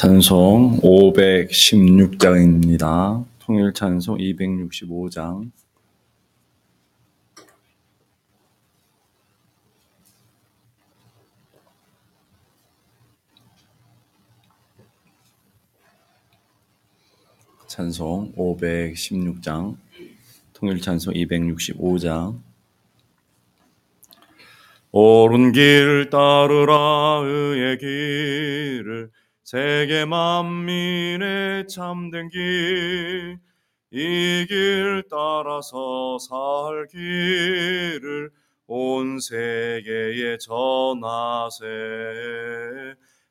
찬송 516장입니다. 통일 찬송 265장. 찬송 516장. 통일 찬송 265장. 옳은 길 따르라 의의 길을 세계 만민의 참된 길, 이 길 따라서 살기를 온 세계에 전하세.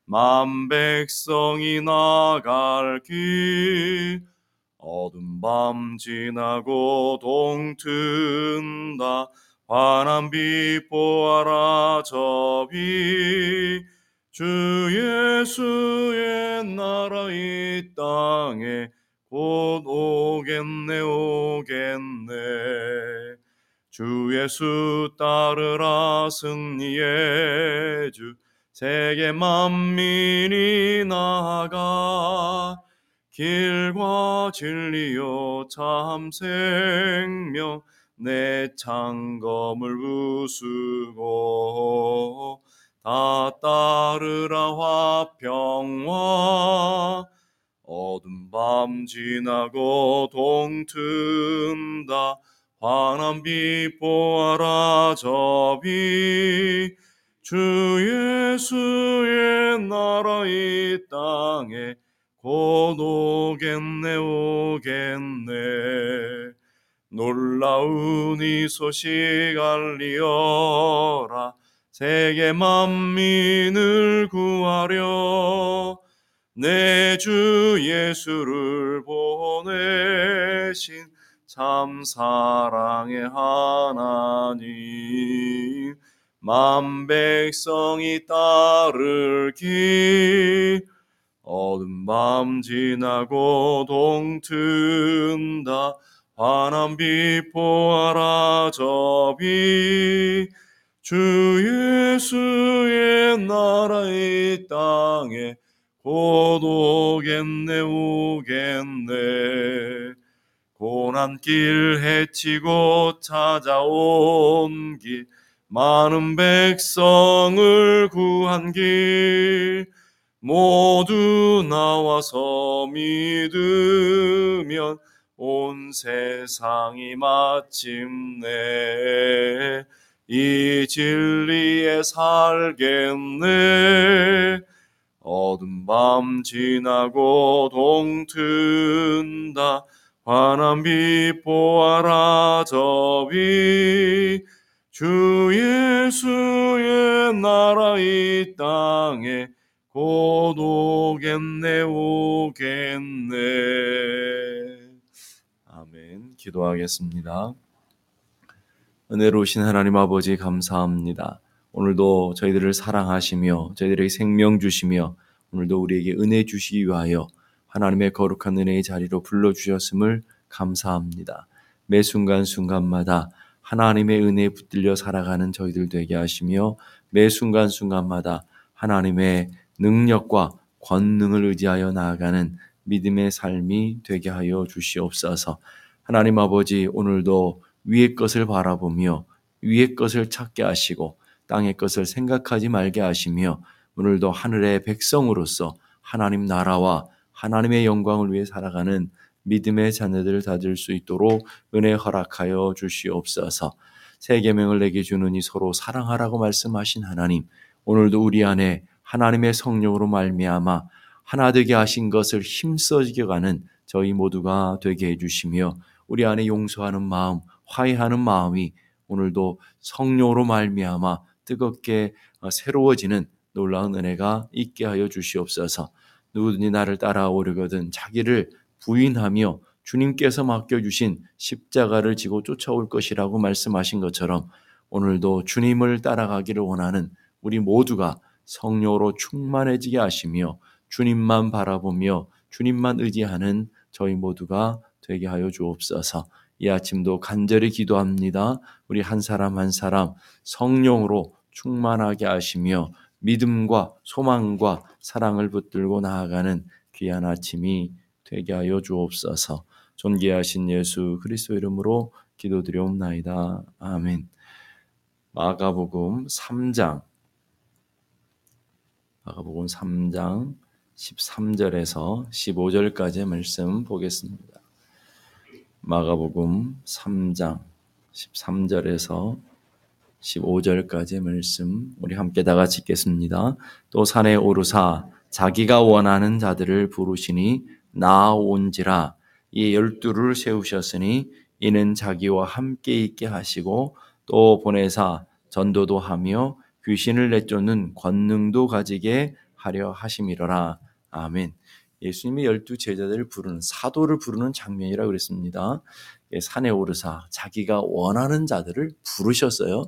만 백성이 나갈 길, 어둠 밤 지나고 동튼다. 환한 빛 보아라 저비 주 예수의 나라 이 땅에 곧 오겠네 오겠네. 주 예수 따르라 승리의 주 세계 만민이 나아가 길과 진리요 참 생명 내 창검을 부수고 다 따르라 화평화. 어둠 밤 지나고 동튼다. 환한 빛 보아라 저비 주 예수의 나라 이 땅에 곧 오겠네 오겠네. 놀라운 이 소식 알리어라 세계 만민을 구하려 내 주 예수를 보내신 참 사랑의 하나님 만 백성이 길 어둠 밤 지나고 동튼다. 환한 빛 보아라 저비 주 예수의 나라 이 땅에 곧 오겠네 오겠네. 고난길 헤치고 찾아온 길 많은 백성을 구한 길 모두 나와서 믿으면 온 세상이 마침내 이 진리에 살겠네. 어둠 밤 지나고 동튼다. 환한 빛 보아라 저비 주 예수의 나라 이 땅에 곧 오겠네 오겠네. 아멘. 기도하겠습니다. 은혜로우신 하나님 아버지 감사합니다. 오늘도 저희들을 사랑하시며 저희들에게 생명 주시며 오늘도 우리에게 은혜 주시기 위하여 하나님의 거룩한 은혜의 자리로 불러주셨음을 감사합니다. 매 순간순간마다 하나님의 은혜에 붙들려 살아가는 저희들 되게 하시며 매 순간순간마다 하나님의 능력과 권능을 의지하여 나아가는 믿음의 삶이 되게 하여 주시옵소서. 하나님 아버지 오늘도 위의 것을 바라보며 위의 것을 찾게 하시고 땅의 것을 생각하지 말게 하시며 오늘도 하늘의 백성으로서 하나님 나라와 하나님의 영광을 위해 살아가는 믿음의 자녀들을 다질 수 있도록 은혜 허락하여 주시옵소서. 세 계명을 내게 주느니 서로 사랑하라고 말씀하신 하나님, 오늘도 우리 안에 하나님의 성령으로 말미암아 하나 되게 하신 것을 힘써지게 가는 저희 모두가 되게 해 주시며 우리 안에 용서하는 마음, 화해하는 마음이 오늘도 성령으로 말미암아 뜨겁게 새로워지는 놀라운 은혜가 있게 하여 주시옵소서. 누구든지 나를 따라오려거든 자기를 부인하며 주님께서 맡겨주신 십자가를 지고 쫓아올 것이라고 말씀하신 것처럼 오늘도 주님을 따라가기를 원하는 우리 모두가 성령으로 충만해지게 하시며 주님만 바라보며 주님만 의지하는 저희 모두가 되게 하여 주옵소서. 이 아침도 간절히 기도합니다. 우리 한 사람 한 사람 성령으로 충만하게 하시며 믿음과 소망과 사랑을 붙들고 나아가는 귀한 아침이 되게 하여 주옵소서. 존귀하신 예수 그리스도 이름으로 기도드리옵나이다. 아멘. 마가복음 3장 마가복음 3장 13절에서 15절까지의 말씀 보겠습니다. 마가복음 3장 13절에서 15절까지의 말씀 우리 함께 다 같이 읽겠습니다. 또 산에 오르사 자기가 원하는 자들을 부르시니 나온지라 이 열두를 세우셨으니 이는 자기와 함께 있게 하시고 또 보내사 전도도 하며 귀신을 내쫓는 권능도 가지게 하려 하심이로라. 아멘. 예수님이 열두 제자들을 부르는 사도를 부르는 장면이라고 그랬습니다. 예, 산에 오르사 자기가 원하는 자들을 부르셨어요.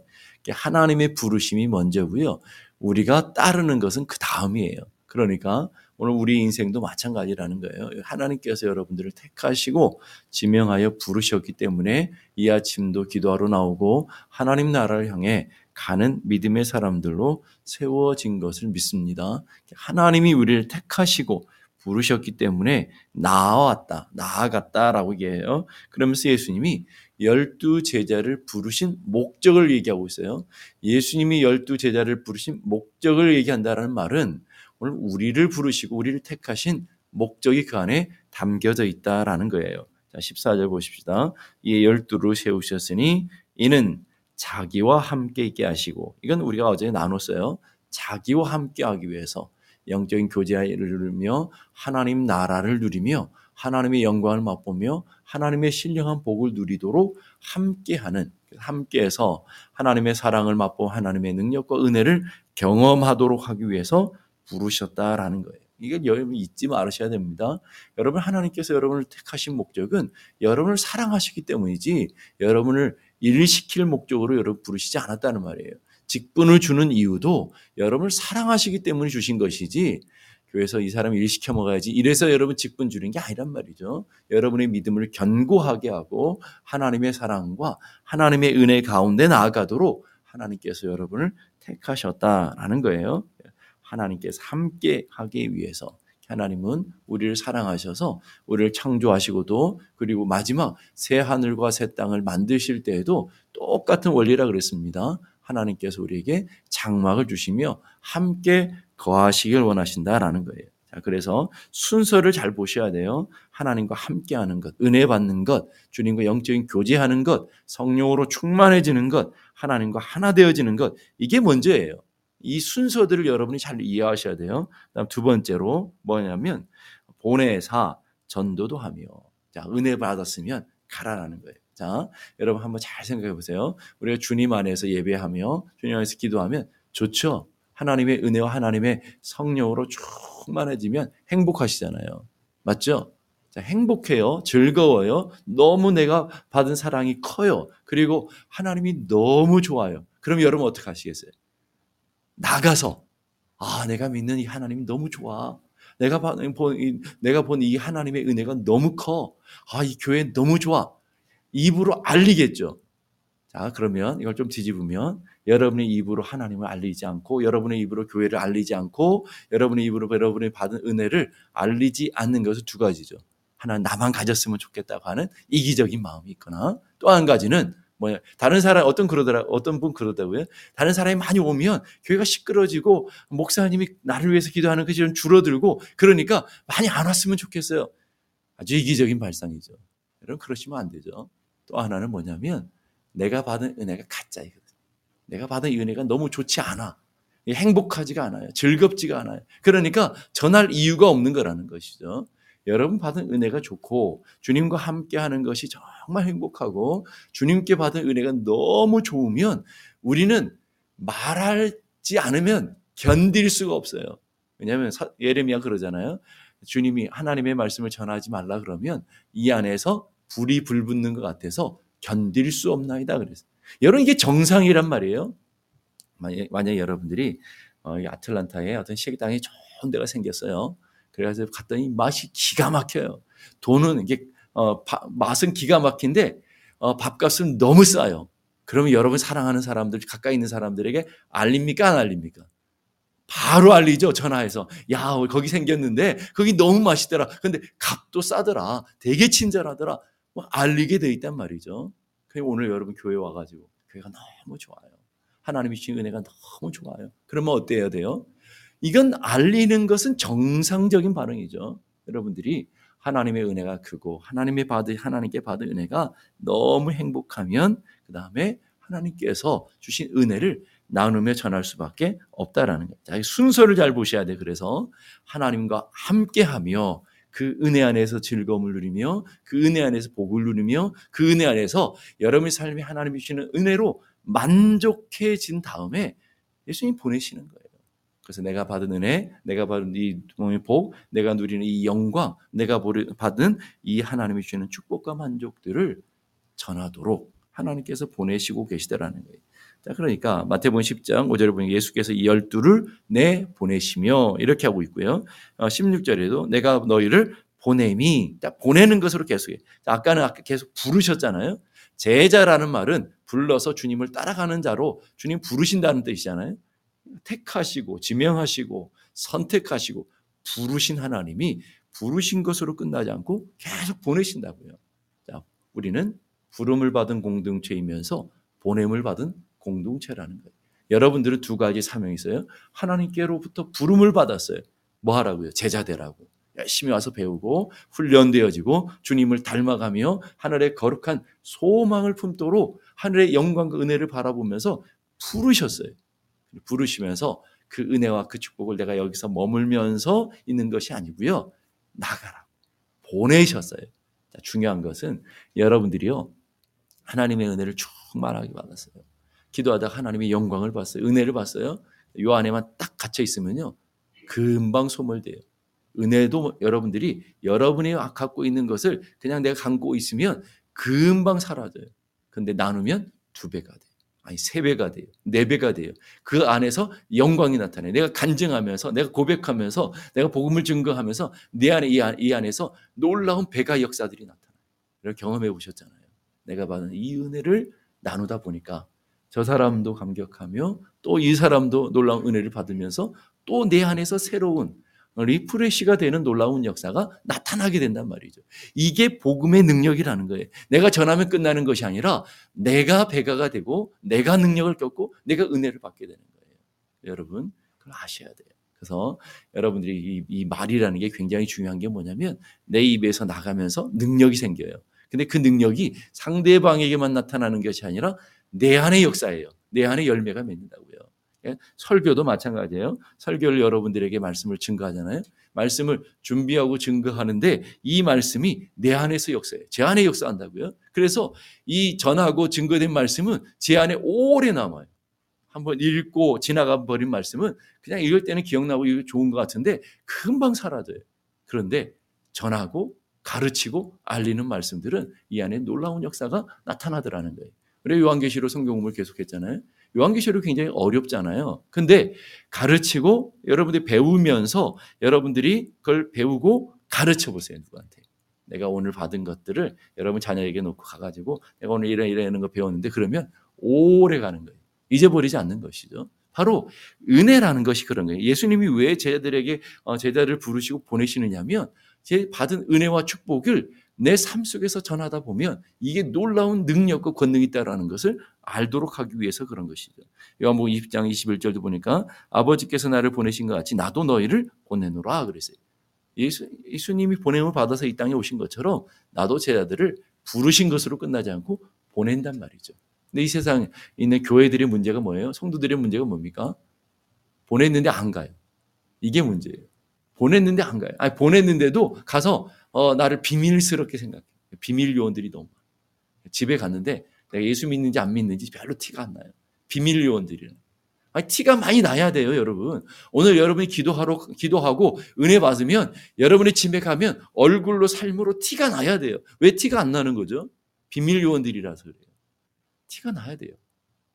하나님의 부르심이 먼저고요. 우리가 따르는 것은 그 다음이에요. 그러니까 오늘 우리 인생도 마찬가지라는 거예요. 하나님께서 여러분들을 택하시고 지명하여 부르셨기 때문에 이 아침도 기도하러 나오고 하나님 나라를 향해 가는 믿음의 사람들로 세워진 것을 믿습니다. 하나님이 우리를 택하시고 부르셨기 때문에 나아왔다, 나아갔다라고 얘기해요. 그러면서 예수님이 열두 제자를 부르신 목적을 얘기하고 있어요. 예수님이 열두 제자를 부르신 목적을 얘기한다는 말은 오늘 우리를 부르시고 우리를 택하신 목적이 그 안에 담겨져 있다라는 거예요. 자, 14절 보십시다. 이에 열두를 세우셨으니 이는 자기와 함께 있게 하시고 이건 우리가 어제 나눴어요. 자기와 함께 하기 위해서 영적인 교제를 누리며 하나님 나라를 누리며 하나님의 영광을 맛보며 하나님의 신령한 복을 누리도록 함께하는 함께해서 하나님의 사랑을 맛보 하나님의 능력과 은혜를 경험하도록 하기 위해서 부르셨다라는 거예요. 이걸 여러분 잊지 말으셔야 됩니다. 여러분 하나님께서 여러분을 택하신 목적은 여러분을 사랑하시기 때문이지 여러분을 일시킬 목적으로 여러분 부르시지 않았다는 말이에요. 직분을 주는 이유도 여러분을 사랑하시기 때문에 주신 것이지 교회에서 이 사람 일 시켜 먹어야지 이래서 여러분 직분 주는 게 아니란 말이죠. 여러분의 믿음을 견고하게 하고 하나님의 사랑과 하나님의 은혜 가운데 나아가도록 하나님께서 여러분을 택하셨다라는 거예요. 하나님께서 함께 하기 위해서 하나님은 우리를 사랑하셔서 우리를 창조하시고도 그리고 마지막 새 하늘과 새 땅을 만드실 때에도 똑같은 원리라 그랬습니다. 하나님께서 우리에게 장막을 주시며 함께 거하시길 원하신다라는 거예요. 자, 그래서 순서를 잘 보셔야 돼요. 하나님과 함께 하는 것, 은혜 받는 것, 주님과 영적인 교제하는 것, 성령으로 충만해지는 것, 하나님과 하나 되어지는 것, 이게 먼저예요. 이 순서들을 여러분이 잘 이해하셔야 돼요. 그다음 두 번째로 뭐냐면 보내사 전도도 하며 자 은혜 받았으면 가라라는 거예요. 자 여러분 한번 잘 생각해 보세요. 우리가 주님 안에서 예배하며 주님 안에서 기도하면 좋죠. 하나님의 은혜와 하나님의 성령으로 충만해지면 행복하시잖아요. 맞죠? 자, 행복해요. 즐거워요. 너무 내가 받은 사랑이 커요. 그리고 하나님이 너무 좋아요. 그럼 여러분 어떻게 하시겠어요? 나가서 아 내가 믿는 이 하나님이 너무 좋아. 내가 본, 내가 본 이 하나님의 은혜가 너무 커. 아, 이 교회 너무 좋아. 입으로 알리겠죠. 자, 그러면 이걸 좀 뒤집으면 여러분의 입으로 하나님을 알리지 않고 여러분의 입으로 교회를 알리지 않고 여러분의 입으로 여러분이 받은 은혜를 알리지 않는 것은 두 가지죠. 하나 나만 가졌으면 좋겠다고 하는 이기적인 마음이 있거나 또 한 가지는 뭐냐 다른 사람 어떤 그러더라 어떤 분 그러다고요. 다른 사람이 많이 오면 교회가 시끄러지고 목사님이 나를 위해서 기도하는 것이 좀 줄어들고 그러니까 많이 안 왔으면 좋겠어요. 아주 이기적인 발상이죠. 여러분 그러시면 안 되죠. 또 하나는 뭐냐면 내가 받은 은혜가 가짜이거든요. 내가 받은 은혜가 너무 좋지 않아. 행복하지가 않아요. 즐겁지가 않아요. 그러니까 전할 이유가 없는 거라는 것이죠. 여러분 받은 은혜가 좋고 주님과 함께 하는 것이 정말 행복하고 주님께 받은 은혜가 너무 좋으면 우리는 말하지 않으면 견딜 수가 없어요. 왜냐하면 예레미야 그러잖아요. 주님이 하나님의 말씀을 전하지 말라 그러면 이 안에서 불이 불붙는 것 같아서 견딜 수 없나이다 그래서 여러분 이게 정상이란 말이에요. 만약, 만약 여러분들이 어, 아틀란타에 어떤 식당이 좋은 데가 생겼어요. 그래서 갔더니 맛이 기가 막혀요. 돈은 이게 어, 바, 맛은 기가 막힌데 어, 밥값은 너무 싸요. 그러면 여러분 사랑하는 사람들 가까이 있는 사람들에게 알립니까 안 알립니까? 바로 알리죠. 전화해서. 야, 거기 생겼는데 거기 너무 맛있더라. 근데 값도 싸더라. 되게 친절하더라. 뭐 알리게 돼 있단 말이죠. 오늘 여러분 교회 와가지고 교회가 너무 좋아요. 하나님이 주신 은혜가 너무 좋아요. 그러면 어때야 돼요? 이건 알리는 것은 정상적인 반응이죠. 여러분들이 하나님의 은혜가 크고 하나님의 받은 하나님께 받은 은혜가 너무 행복하면 그 다음에 하나님께서 주신 은혜를 나누며 전할 수밖에 없다라는 거예요. 순서를 잘 보셔야 돼. 그래서 하나님과 함께하며 그 은혜 안에서 즐거움을 누리며 그 은혜 안에서 복을 누리며 그 은혜 안에서 여러분의 삶이 하나님이 주시는 은혜로 만족해진 다음에 예수님 보내시는 거예요. 그래서 내가 받은 은혜, 내가 받은 이 복, 내가 누리는 이 영광, 내가 받은 이 하나님이 주시는 축복과 만족들을 전하도록 하나님께서 보내시고 계시다라는 거예요. 자, 그러니까 마태복음 10장 5절에 보면 예수께서 이 열두를 내 보내시며 이렇게 하고 있고요. 16절에도 어, 내가 너희를 보냄이 딱 보내는 것으로 계속해. 아까는 아까 계속 부르셨잖아요. 제자라는 말은 불러서 주님을 따라가는 자로 주님 부르신다는 뜻이잖아요. 택하시고 지명하시고 선택하시고 부르신 하나님이 부르신 것으로 끝나지 않고 계속 보내신다고요. 자, 우리는 부름을 받은 공동체이면서 보냄을 받은 공동체라는 거예요. 여러분들은 두 가지 사명이 있어요. 하나님께로부터 부름을 받았어요. 뭐 하라고요? 제자 되라고. 열심히 와서 배우고 훈련되어지고 주님을 닮아가며 하늘의 거룩한 소망을 품도록 하늘의 영광과 은혜를 바라보면서 부르셨어요. 부르시면서 그 은혜와 그 축복을 내가 여기서 머물면서 있는 것이 아니고요. 나가라. 보내셨어요. 중요한 것은 여러분들이요. 하나님의 은혜를 충만하게 받았어요. 기도하다가 하나님의 영광을 봤어요. 은혜를 봤어요. 요 안에만 딱 갇혀 있으면요. 금방 소멸돼요. 은혜도 여러분들이 여러분이 갖고 있는 것을 그냥 내가 갖고 있으면 금방 사라져요. 근데 나누면 두 배가 돼요. 아니 세 배가 돼요. 네 배가 돼요. 그 안에서 영광이 나타나요. 내가 간증하면서 내가 고백하면서 내가 복음을 증거하면서 내 안에 이, 안, 이 안에서 놀라운 배가 역사들이 나타나요. 이걸 경험해 보셨잖아요. 내가 받은 이 은혜를 나누다 보니까 저 사람도 감격하며 또 이 사람도 놀라운 은혜를 받으면서 또 내 안에서 새로운 refresh가 되는 놀라운 역사가 나타나게 된단 말이죠. 이게 복음의 능력이라는 거예요. 내가 전하면 끝나는 것이 아니라 내가 배가가 되고 내가 능력을 겪고 내가 은혜를 받게 되는 거예요. 여러분, 그걸 아셔야 돼요. 그래서 여러분들이 이, 이 말이라는 게 굉장히 중요한 게 뭐냐면 내 입에서 나가면서 능력이 생겨요. 근데 그 능력이 상대방에게만 나타나는 것이 아니라 내 안의 역사예요. 내 안의 열매가 맺는다고요. 예? 설교도 마찬가지예요. 설교를 여러분들에게 말씀을 증거하잖아요. 말씀을 준비하고 증거하는데 이 말씀이 내 안에서 역사해요. 제 안에 역사한다고요. 그래서 이 전하고 증거된 말씀은 제 안에 오래 남아요. 한번 읽고 지나가 버린 말씀은 그냥 읽을 때는 기억나고 이거 좋은 것 같은데 금방 사라져요. 그런데 전하고 가르치고 알리는 말씀들은 이 안에 놀라운 역사가 나타나더라는 거예요. 그래 요한계시록 성경을 계속했잖아요. 요한계시록 굉장히 어렵잖아요. 근데 가르치고 여러분들이 배우면서 여러분들이 그걸 배우고 가르쳐 보세요. 누구한테. 내가 오늘 받은 것들을 여러분 자녀에게 놓고 가가지고 내가 오늘 이런 이런 거 배웠는데 그러면 오래 가는 거예요. 잊어버리지 않는 것이죠. 바로 은혜라는 것이 그런 거예요. 예수님이 왜 제자들에게 어, 제자를 부르시고 보내시느냐면 제 받은 은혜와 축복을 내 삶 속에서 전하다 보면 이게 놀라운 능력과 권능이 있다라는 것을 알도록 하기 위해서 그런 것이죠. 요한복음 20장 21절도 보니까 아버지께서 나를 보내신 것 같이 나도 너희를 보내노라 그랬어요. 예수, 예수님이 보냄을 받아서 이 땅에 오신 것처럼 나도 제자들을 부르신 것으로 끝나지 않고 보낸단 말이죠. 근데 이 세상에 있는 교회들의 문제가 뭐예요? 성도들의 문제가 뭡니까? 보냈는데 안 가요. 이게 문제예요. 보냈는데 안 가요. 아니, 보냈는데도 가서 어, 나를 비밀스럽게 생각해. 비밀 요원들이 너무 많아요. 집에 갔는데 내가 예수 믿는지 안 믿는지 별로 티가 안 나요. 비밀 요원들이는. 아니, 티가 많이 나야 돼요, 여러분. 오늘 여러분이 기도하러, 기도하고 은혜 받으면 여러분의 집에 가면 얼굴로 삶으로 티가 나야 돼요. 왜 티가 안 나는 거죠? 비밀 요원들이라서 그래요. 티가 나야 돼요.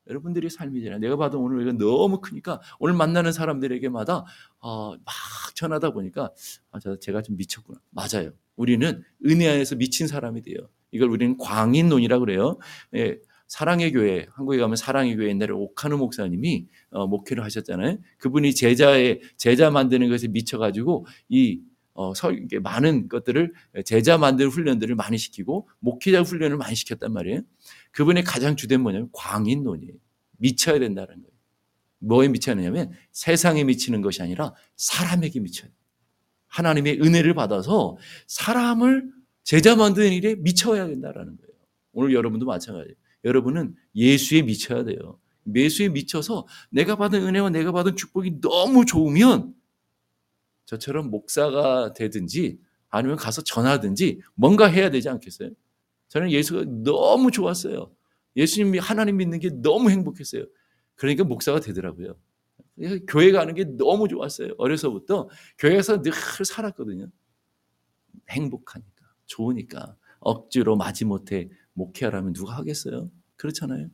여러분들의 삶이잖아요. 내가 봐도 오늘 이거 너무 크니까 오늘 만나는 사람들에게마다 어, 막 전하다 보니까 아, 제가 좀 미쳤구나. 맞아요. 우리는 은혜 안에서 미친 사람이 돼요. 이걸 우리는 광인론이라고 그래요. 예, 사랑의 교회, 한국에 가면 사랑의 교회 옛날에 오카누 목사님이 어, 목회를 하셨잖아요. 그분이 제자의 제자 만드는 것에 미쳐가지고 이 어, 서, 많은 것들을 제자 만드는 훈련들을 많이 시키고 목회자 훈련을 많이 시켰단 말이에요. 그분의 가장 주된 뭐냐면 광인론이에요. 미쳐야 된다는 거예요. 뭐에 미쳐야 되냐면 세상에 미치는 것이 아니라 사람에게 미쳐야 돼요. 하나님의 은혜를 받아서 사람을 제자 만드는 일에 미쳐야 된다라는 거예요. 오늘 여러분도 마찬가지예요. 여러분은 예수에 미쳐야 돼요. 예수에 미쳐서 내가 받은 은혜와 내가 받은 축복이 너무 좋으면 저처럼 목사가 되든지 아니면 가서 전하든지 뭔가 해야 되지 않겠어요? 저는 예수가 너무 좋았어요. 예수님이 하나님 믿는 게 너무 행복했어요. 그러니까 목사가 되더라고요. 교회 가는 게 너무 좋았어요. 어려서부터 교회에서 늘 살았거든요. 행복하니까, 좋으니까 억지로 마지못해 목회하라면 누가 하겠어요? 그렇잖아요.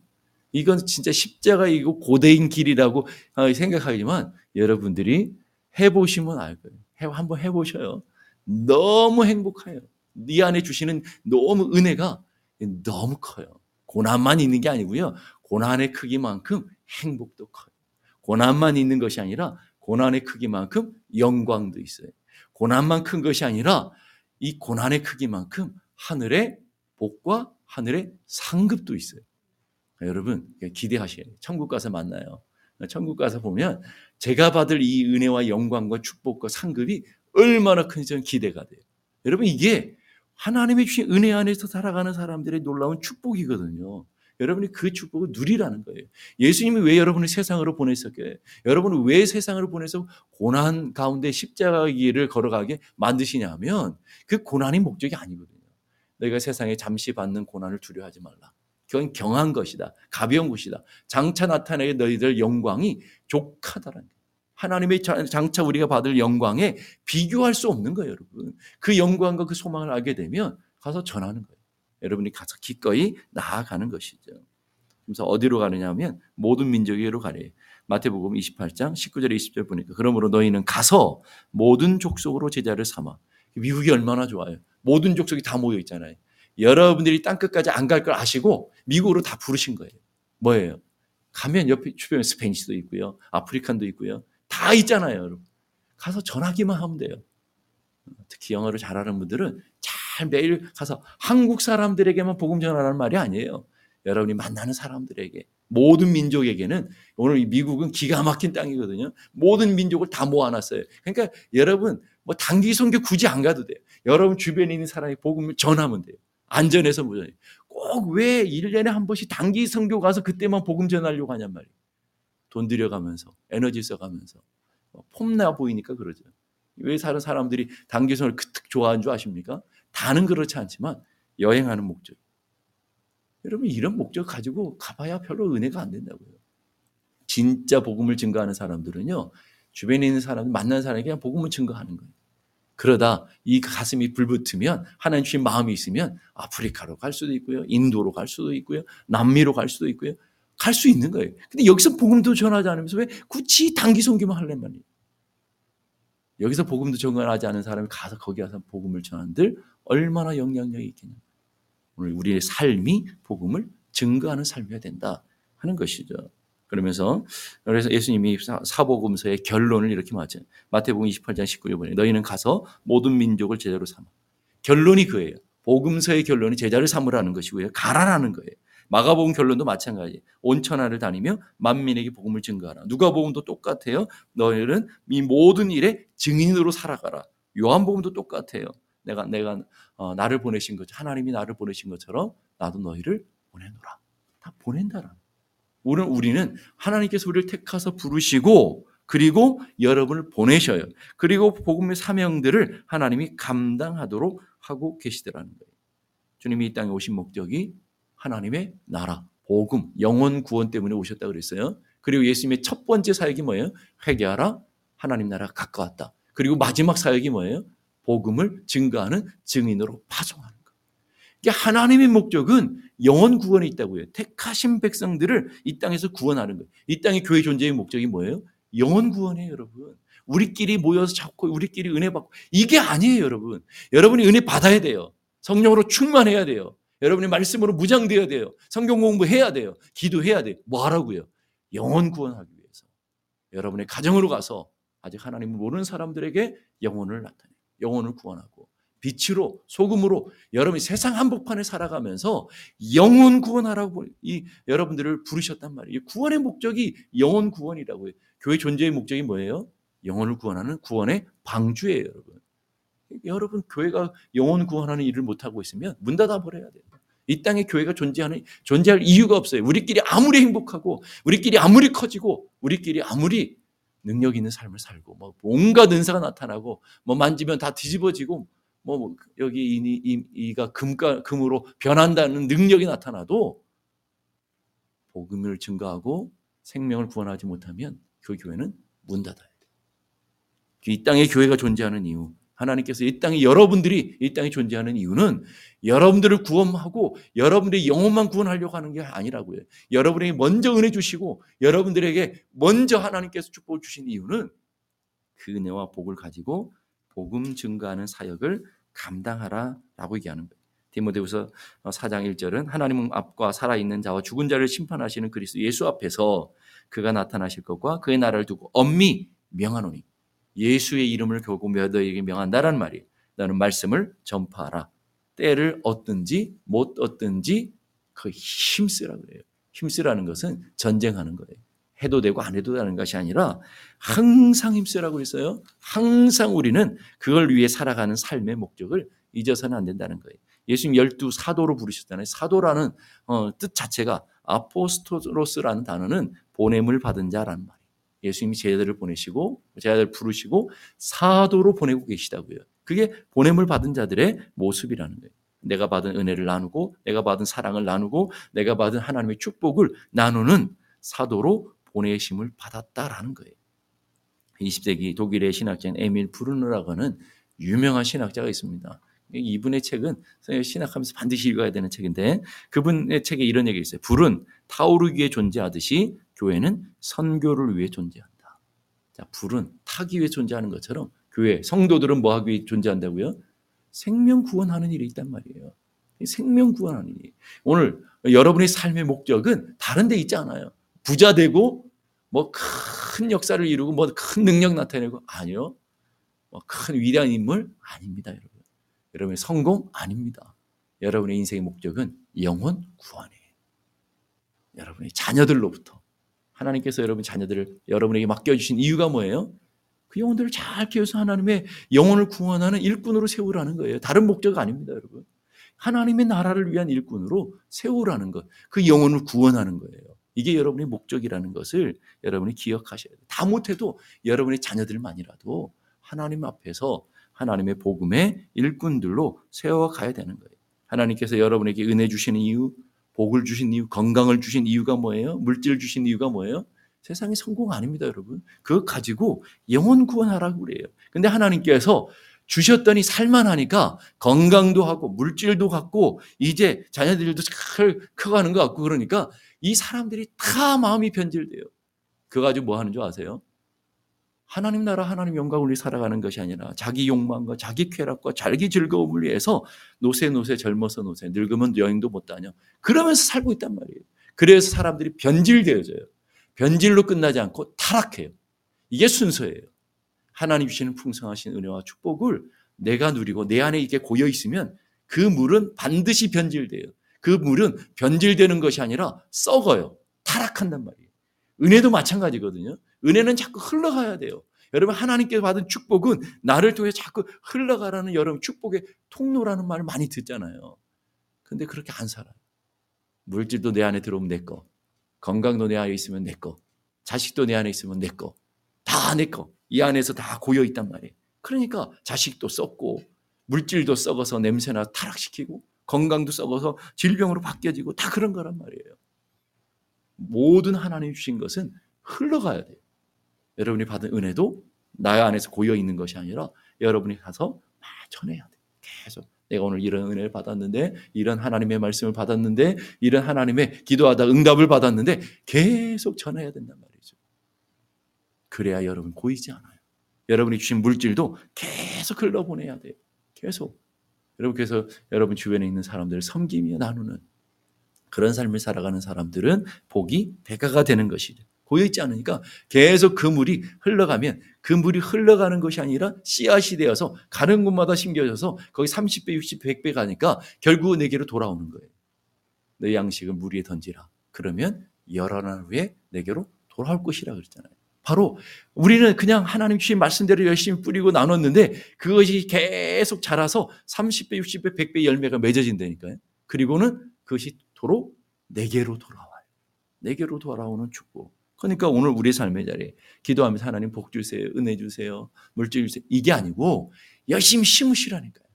이건 진짜 십자가이고 고대인 길이라고 어, 생각하지만 여러분들이 해보시면 알 거예요. 한번 해보셔요. 너무 행복해요. 네 안에 주시는 너무 은혜가 너무 커요. 고난만 있는 게 아니고요. 고난의 크기만큼 행복도 커요. 고난만 있는 것이 아니라 고난의 크기만큼 영광도 있어요. 고난만 큰 것이 아니라 이 고난의 크기만큼 하늘의 복과 하늘의 상급도 있어요. 여러분 기대하셔야 돼요. 천국 가서 만나요. 천국 가서 보면 제가 받을 이 은혜와 영광과 축복과 상급이 얼마나 큰지 기대가 돼요. 여러분 이게 하나님의 주신 은혜 안에서 살아가는 사람들의 놀라운 축복이거든요. 여러분이 그 축복을 누리라는 거예요. 예수님이 왜 여러분을 세상으로 보냈었게? 여러분을 왜 세상으로 보내서 고난 가운데 십자가 길을 걸어가게 만드시냐면 그 고난이 목적이 아니거든요. 너희가 세상에 잠시 받는 고난을 두려워하지 말라. 그건 경한 것이다. 가벼운 것이다. 장차 나타내게 너희들 영광이 족하다라는 거예요. 하나님의 장차 우리가 받을 영광에 비교할 수 없는 거예요, 여러분. 그 영광과 그 소망을 알게 되면 가서 전하는 거예요. 여러분이 가서 기꺼이 나아가는 것이죠. 그래서 어디로 가느냐 하면 모든 민족에로 가래. 마태복음 28장 19절 20절 보니까 그러므로 너희는 가서 모든 족속으로 제자를 삼아. 미국이 얼마나 좋아요. 모든 족속이 다 모여 있잖아요. 여러분들이 땅 끝까지 안 갈 걸 아시고 미국으로 다 부르신 거예요. 뭐예요? 가면 옆에 주변에 스페인시도 있고요. 아프리칸도 있고요. 다 있잖아요, 여러분. 가서 전하기만 하면 돼요. 특히 영어를 잘하는 분들은 잘 매일 가서 한국 사람들에게만 복음 전하라는 말이 아니에요. 여러분이 만나는 사람들에게 모든 민족에게는 오늘 미국은 기가 막힌 땅이거든요. 모든 민족을 다 모아놨어요. 그러니까 여러분 뭐 단기 선교 굳이 안 가도 돼요. 여러분 주변에 있는 사람이 복음을 전하면 돼요. 안전해서 무전히. 꼭왜 1년에 한 번씩 단기 선교 가서 그때만 복음 전하려고 하냔 말이에요. 돈 들여가면서 에너지 써가면서 뭐 폼나 보이니까 그러죠. 왜 사는 사람들이 단기선을 그특 좋아하는 줄 아십니까? 다는 그렇지 않지만 여행하는 목적. 여러분 이런 목적 가지고 가봐야 별로 은혜가 안 된다고요. 진짜 복음을 증거하는 사람들은요. 주변에 있는 사람, 만난 사람에게 그냥 복음을 증거하는 거예요. 그러다 이 가슴이 불붙으면 하나님 주신 마음이 있으면 아프리카로 갈 수도 있고요. 인도로 갈 수도 있고요. 남미로 갈 수도 있고요. 갈 수 있는 거예요. 근데 여기서 복음도 전하지 않으면서 왜 굳이 단기 선교만 하려는 말이에요. 여기서 복음도 전하지 않은 사람이 가서 거기 가서 복음을 전한들 얼마나 영향력이 있겠냐. 오늘 우리의 삶이 복음을 증거하는 삶이어야 된다 하는 것이죠. 그러면서 그래서 예수님이 사복음서의 결론을 이렇게 맞죠. 마태복음 28장 19절에 너희는 가서 모든 민족을 제자로 삼아. 결론이 그예요. 복음서의 결론이 제자를 삼으라는 것이고요. 가라라는 거예요. 마가복음 결론도 마찬가지. 온 천하를 다니며 만민에게 복음을 증거하라. 누가복음도 똑같아요. 너희는 이 모든 일에 증인으로 살아가라. 요한복음도 똑같아요. 내가 내가 어, 나를 보내신 것 하나님이 나를 보내신 것처럼 나도 너희를 보내노라. 다 보낸다라. 우리는 우리는 하나님께서 우리를 택하서 부르시고 그리고 여러분을 보내셔요. 그리고 복음의 사명들을 하나님이 감당하도록 하고 계시더라는 거예요. 주님이 이 땅에 오신 목적이 하나님의 나라, 복음, 영원 구원 때문에 오셨다 그랬어요. 그리고 예수님의 첫 번째 사역이 뭐예요? 회개하라. 하나님 나라가 가까웠다. 그리고 마지막 사역이 뭐예요? 복음을 증거하는 증인으로 파송하는 것. 이게 하나님의 목적은 영원 구원이 있다고요. 택하신 백성들을 이 땅에서 구원하는 거예요. 이 땅의 교회 존재의 목적이 뭐예요? 영원 구원이에요, 여러분. 우리끼리 모여서 잡고 우리끼리 은혜 받고 이게 아니에요, 여러분. 여러분이 은혜 받아야 돼요. 성령으로 충만해야 돼요. 여러분이 말씀으로 무장되어야 돼요. 성경 공부해야 돼요. 기도해야 돼요. 뭐 하라고요? 영혼 구원하기 위해서. 여러분의 가정으로 가서 아직 하나님을 모르는 사람들에게 영혼을 나타내 영혼을 구원하고 빛으로 소금으로 여러분이 세상 한복판에 살아가면서 영혼 구원하라고 이 여러분들을 부르셨단 말이에요. 구원의 목적이 영혼 구원이라고요. 교회 존재의 목적이 뭐예요? 영혼을 구원하는 구원의 방주예요, 여러분. 여러분 교회가 영혼 구원하는 일을 못 하고 있으면 문 닫아 버려야 돼요. 이 땅에 교회가 존재하는 존재할 이유가 없어요. 우리끼리 아무리 행복하고 우리끼리 아무리 커지고 우리끼리 아무리 능력 있는 삶을 살고 뭐 온갖 은사가 나타나고 뭐 만지면 다 뒤집어지고 뭐 여기 이, 이, 이가 금가 금으로 변한다는 능력이 나타나도 복음을 증거하고 생명을 구원하지 못하면 그 교회는 문 닫아야. 이 땅에 교회가 존재하는 이유 하나님께서 이 땅에 여러분들이 이 땅에 존재하는 이유는 여러분들을 구원하고 여러분들의 영혼만 구원하려고 하는 게 아니라고요. 여러분에게 먼저 은혜 주시고 여러분들에게 먼저 하나님께서 축복을 주신 이유는 그 은혜와 복을 가지고 복음 증거하는 사역을 감당하라라고 얘기하는 거예요. 디모데후서 4장 1절은 하나님 앞과 살아있는 자와 죽은 자를 심판하시는 그리스도 예수 앞에서 그가 나타나실 것과 그의 나라를 두고 엄미 명하노니 예수의 이름을 겨고 너에게 명한다란 말이에요. 나는 말씀을 전파하라. 때를 얻든지 못 얻든지 그 힘쓰라 그래요. 힘쓰라는 것은 전쟁하는 거예요. 해도 되고 안 해도 되는 것이 아니라 항상 힘쓰라고 했어요. 항상 우리는 그걸 위해 살아가는 삶의 목적을 잊어서는 안 된다는 거예요. 예수님 열두 사도로 부르셨잖아요. 사도라는 어, 뜻 자체가 아포스토로스라는 단어는 보냄을 받은 자라는 말이에요. 예수님이 제자들을 보내시고 제자들 부르시고 사도로 보내고 계시다고요. 그게 보냄을 받은 자들의 모습이라는 거예요. 내가 받은 은혜를 나누고 내가 받은 사랑을 나누고 내가 받은 하나님의 축복을 나누는 사도로 보내심을 받았다라는 거예요. 20세기 독일의 신학자인 에밀 브루너라고 하는 유명한 신학자가 있습니다. 이분의 책은 신학하면서 반드시 읽어야 되는 책인데 그분의 책에 이런 얘기가 있어요. 불은 타오르기 위해 존재하듯이 교회는 선교를 위해 존재한다. 자, 불은 타기 위해 존재하는 것처럼 교회 성도들은 뭐 하기 위해 존재한다고요? 생명 구원하는 일이 있단 말이에요. 생명 구원하는 일. 오늘 여러분의 삶의 목적은 다른 데 있지 않아요. 부자 되고 뭐 큰 역사를 이루고 뭐 큰 능력 나타내고 아니요. 뭐 큰 위대한 인물 아닙니다, 여러분. 여러분의 성공 아닙니다. 여러분의 인생의 목적은 영혼 구원이에요. 여러분의 자녀들로부터 하나님께서 여러분 자녀들을 여러분에게 맡겨주신 이유가 뭐예요? 그 영혼들을 잘 키워서 하나님의 영혼을 구원하는 일꾼으로 세우라는 거예요. 다른 목적 아닙니다, 여러분. 하나님의 나라를 위한 일꾼으로 세우라는 것. 그 영혼을 구원하는 거예요. 이게 여러분의 목적이라는 것을 여러분이 기억하셔야 돼요. 다 못해도 여러분의 자녀들만이라도 하나님 앞에서 하나님의 복음의 일꾼들로 세워가야 되는 거예요. 하나님께서 여러분에게 은혜 주시는 이유, 복을 주신 이유, 건강을 주신 이유가 뭐예요? 물질 주신 이유가 뭐예요? 세상이 성공 아닙니다, 여러분. 그거 가지고 영혼 구원하라고 그래요. 근데 하나님께서 주셨더니 살만하니까 건강도 하고 물질도 갖고 이제 자녀들도 커가는 것 같고 그러니까 이 사람들이 다 마음이 변질돼요. 그거 가지고 뭐 하는 줄 아세요? 하나님 나라 하나님 영광을 위해 살아가는 것이 아니라 자기 욕망과 자기 쾌락과 자기 즐거움을 위해서 노세 노세 젊어서 노세 늙으면 여행도 못 다녀 그러면서 살고 있단 말이에요. 그래서 사람들이 변질되어져요. 변질로 끝나지 않고 타락해요. 이게 순서예요. 하나님 주시는 풍성하신 은혜와 축복을 내가 누리고 내 안에 이게 고여 있으면 그 물은 반드시 변질돼요. 그 물은 변질되는 것이 아니라 썩어요. 타락한단 말이에요. 은혜도 마찬가지거든요. 은혜는 자꾸 흘러가야 돼요. 여러분 하나님께서 받은 축복은 나를 통해 자꾸 흘러가라는 여러분 축복의 통로라는 말을 많이 듣잖아요. 근데 그렇게 안 살아요. 물질도 내 안에 들어오면 내 거. 건강도 내 안에 있으면 내 거. 자식도 내 안에 있으면 내 거. 다 내 거. 이 안에서 다 고여 있단 말이에요. 그러니까 자식도 썩고 물질도 썩어서 냄새나 타락시키고 건강도 썩어서 질병으로 바뀌어지고 다 그런 거란 말이에요. 모든 하나님 주신 것은 흘러가야 돼요. 여러분이 받은 은혜도 나의 안에서 고여 있는 것이 아니라 여러분이 가서 막 전해야 돼. 계속 내가 오늘 이런 은혜를 받았는데 이런 하나님의 말씀을 받았는데 이런 하나님의 기도하다 응답을 받았는데 계속 전해야 된단 말이죠. 그래야 여러분 고이지 않아요. 여러분이 주신 물질도 계속 흘러보내야 돼요. 계속. 여러분 그래서 여러분 주변에 있는 사람들을 섬기며 나누는 그런 삶을 살아가는 사람들은 복이 배가가 되는 것이죠. 고여 있지 않으니까 계속 그 물이 흘러가면 그 물이 흘러가는 것이 아니라 씨앗이 되어서 가는 곳마다 심겨져서 거기 30배, 60배, 100배 가니까 결국 내게로 돌아오는 거예요. 내 양식을 물 위에 던지라. 그러면 열흘 후에 내게로 돌아올 것이라 그랬잖아요. 바로 우리는 그냥 하나님 주신 말씀대로 열심히 뿌리고 나눴는데 그것이 계속 자라서 30배, 60배, 100배 열매가 맺어진다니까요. 그리고는 그것이 도로 내게로 돌아와요. 내게로 돌아오는 축복. 그러니까 오늘 우리 삶의 자리에 기도하면서 하나님 복 주세요. 은혜 주세요. 물질 주세요. 이게 아니고 열심히 심으시라니까요.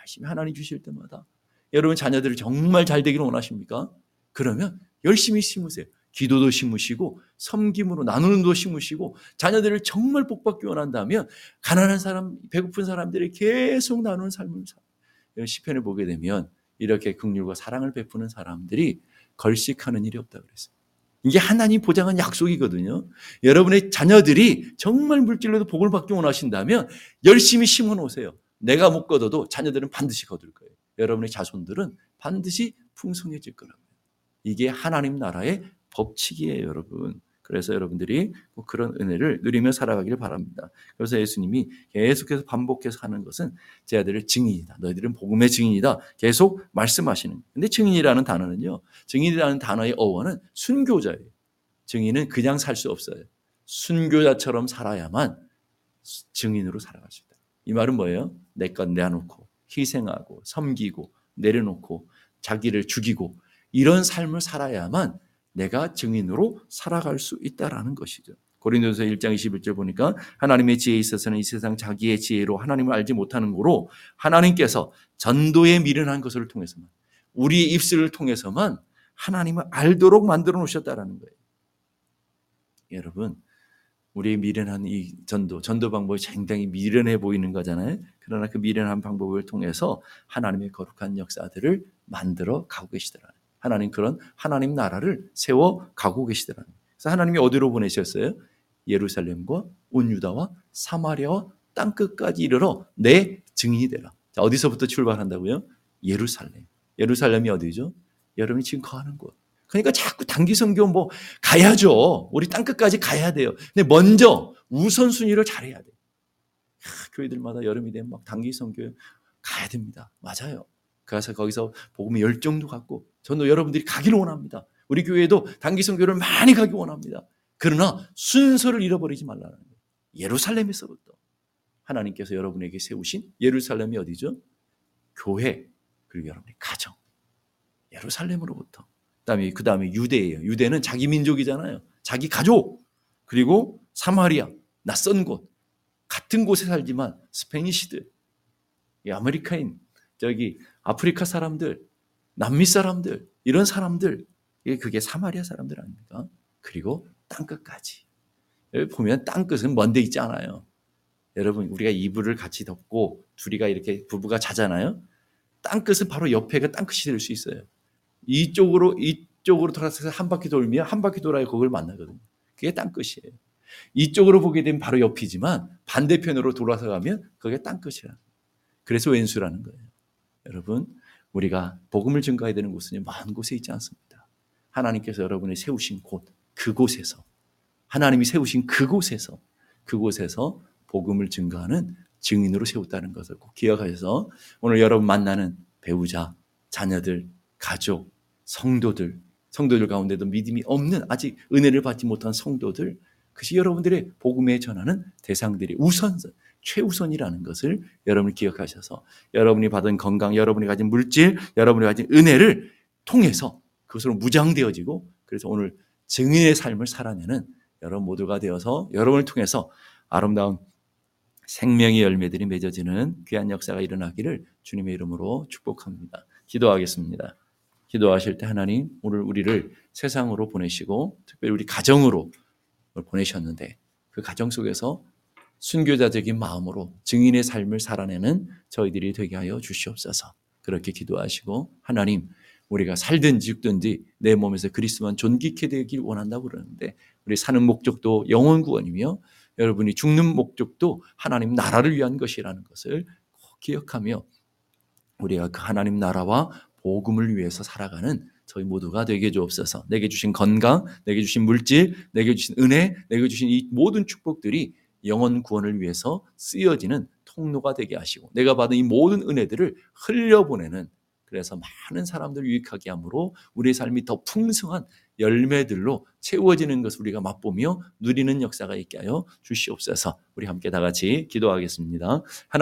열심히 하나님 주실 때마다. 여러분 자녀들을 정말 잘 되기를 원하십니까? 그러면 열심히 심으세요. 기도도 심으시고 섬김으로 나누는 도 심으시고 자녀들을 정말 복받기 원한다면 가난한 사람, 배고픈 사람들이 계속 나누는 삶을 살. 시편을 보게 되면 이렇게 긍휼과 사랑을 베푸는 사람들이 걸식하는 일이 없다 그랬어요. 이게 하나님 보장한 약속이거든요. 여러분의 자녀들이 정말 물질로도 복을 받기 원하신다면 열심히 심어 놓으세요. 내가 못 거둬도 자녀들은 반드시 거둘 거예요. 여러분의 자손들은 반드시 풍성해질 거라고요. 이게 하나님 나라의 법칙이에요, 여러분. 그래서 여러분들이 그런 은혜를 누리며 살아가기를 바랍니다. 그래서 예수님이 계속해서 반복해서 하는 것은 제 아들의 증인이다. 너희들은 복음의 증인이다. 계속 말씀하시는. 근데 증인이라는 단어는요. 증인이라는 단어의 어원은 순교자예요. 증인은 그냥 살 수 없어요. 순교자처럼 살아야만 증인으로 살아갈 수 있다. 이 말은 뭐예요? 내 것 내놓고 희생하고 섬기고 내려놓고 자기를 죽이고 이런 삶을 살아야만 내가 증인으로 살아갈 수 있다라는 것이죠. 고린도서 1장 21절 보니까 하나님의 지혜에 있어서는 이 세상 자기의 지혜로 하나님을 알지 못하는 거로 하나님께서 전도에 미련한 것을 통해서만 우리 입술을 통해서만 하나님을 알도록 만들어 놓으셨다라는 거예요. 여러분, 우리의 미련한 이 전도, 전도 방법이 굉장히 미련해 보이는 거잖아요. 그러나 그 미련한 방법을 통해서 하나님의 거룩한 역사들을 만들어 가고 계시더라. 하나님 그런 하나님 나라를 세워 가고 계시더라는 그래서 하나님이 어디로 보내셨어요? 예루살렘과 온 유다와 사마리아와 땅 끝까지 이르러 내 증인이 되라. 자, 어디서부터 출발한다고요? 예루살렘. 예루살렘이 어디죠? 여러분이 지금 거하는 곳. 그러니까 자꾸 단기 선교 뭐 가야죠. 우리 땅 끝까지 가야 돼요. 근데 먼저 우선 순위를 잘해야 돼. 야, 교회들마다 여름이 되면 막 단기 선교 가야 됩니다. 맞아요. 가서 거기서 복음의 열정도 갖고 저는 여러분들이 가기를 원합니다. 우리 교회도 단기 선교를 많이 가기 원합니다. 그러나 순서를 잃어버리지 말라는 거예요. 예루살렘에서부터 하나님께서 여러분에게 세우신 예루살렘이 어디죠? 교회 그리고 여러분의 가정 예루살렘으로부터 그다음에 그다음에 유대예요. 유대는 자기 민족이잖아요. 자기 가족 그리고 사마리아 낯선 곳 같은 곳에 살지만 스페니시들 아메리카인 저기 아프리카 사람들 남미 사람들, 이런 사람들, 그게 사마리아 사람들 아닙니까? 그리고 땅끝까지. 보면 땅끝은 먼데 있지 않아요. 여러분, 우리가 이불을 같이 덮고 둘이가 이렇게 부부가 자잖아요. 땅끝은 바로 옆에가 땅끝이 될 수 있어요. 이쪽으로, 이쪽으로 돌아서 한 바퀴 돌면 한 바퀴 돌아야 그걸 만나거든요. 그게 땅끝이에요. 이쪽으로 보게 되면 바로 옆이지만 반대편으로 돌아서 가면 그게 땅끝이라. 그래서 왼수라는 거예요. 여러분, 우리가 복음을 증가해야 되는 곳은 먼 곳에 있지 않습니다. 하나님께서 여러분이 세우신 곳, 그곳에서 하나님이 세우신 그곳에서 그곳에서 복음을 증가하는 증인으로 세웠다는 것을 꼭 기억하셔서 오늘 여러분 만나는 배우자, 자녀들, 가족, 성도들, 성도들 가운데도 믿음이 없는 아직 은혜를 받지 못한 성도들, 그것이 여러분들의 복음에 전하는 대상들이 우선선, 최우선이라는 것을 여러분이 기억하셔서 여러분이 받은 건강, 여러분이 가진 물질, 여러분이 가진 은혜를 통해서 그것으로 무장되어지고 그래서 오늘 증인의 삶을 살아내는 여러분 모두가 되어서 여러분을 통해서 아름다운 생명의 열매들이 맺어지는 귀한 역사가 일어나기를 주님의 이름으로 축복합니다. 기도하겠습니다. 기도하실 때 하나님 오늘 우리를 세상으로 보내시고 특별히 우리 가정으로 보내셨는데 그 가정 속에서 순교자적인 마음으로 증인의 삶을 살아내는 저희들이 되게 하여 주시옵소서. 그렇게 기도하시고 하나님 우리가 살든지 죽든지 내 몸에서 그리스도만 존귀케 되길 원한다고 그러는데 우리 사는 목적도 영원 구원이며 여러분이 죽는 목적도 하나님 나라를 위한 것이라는 것을 꼭 기억하며 우리가 그 하나님 나라와 복음을 위해서 살아가는 저희 모두가 되게 주옵소서. 내게 주신 건강, 내게 주신 물질, 내게 주신 은혜, 내게 주신 이 모든 축복들이 영혼 구원을 위해서 쓰여지는 통로가 되게 하시고 내가 받은 이 모든 은혜들을 흘려보내는 그래서 많은 사람들을 유익하게 함으로 우리의 삶이 더 풍성한 열매들로 채워지는 것을 우리가 맛보며 누리는 역사가 있게 하여 주시옵소서. 우리 함께 다 같이 기도하겠습니다. 하나님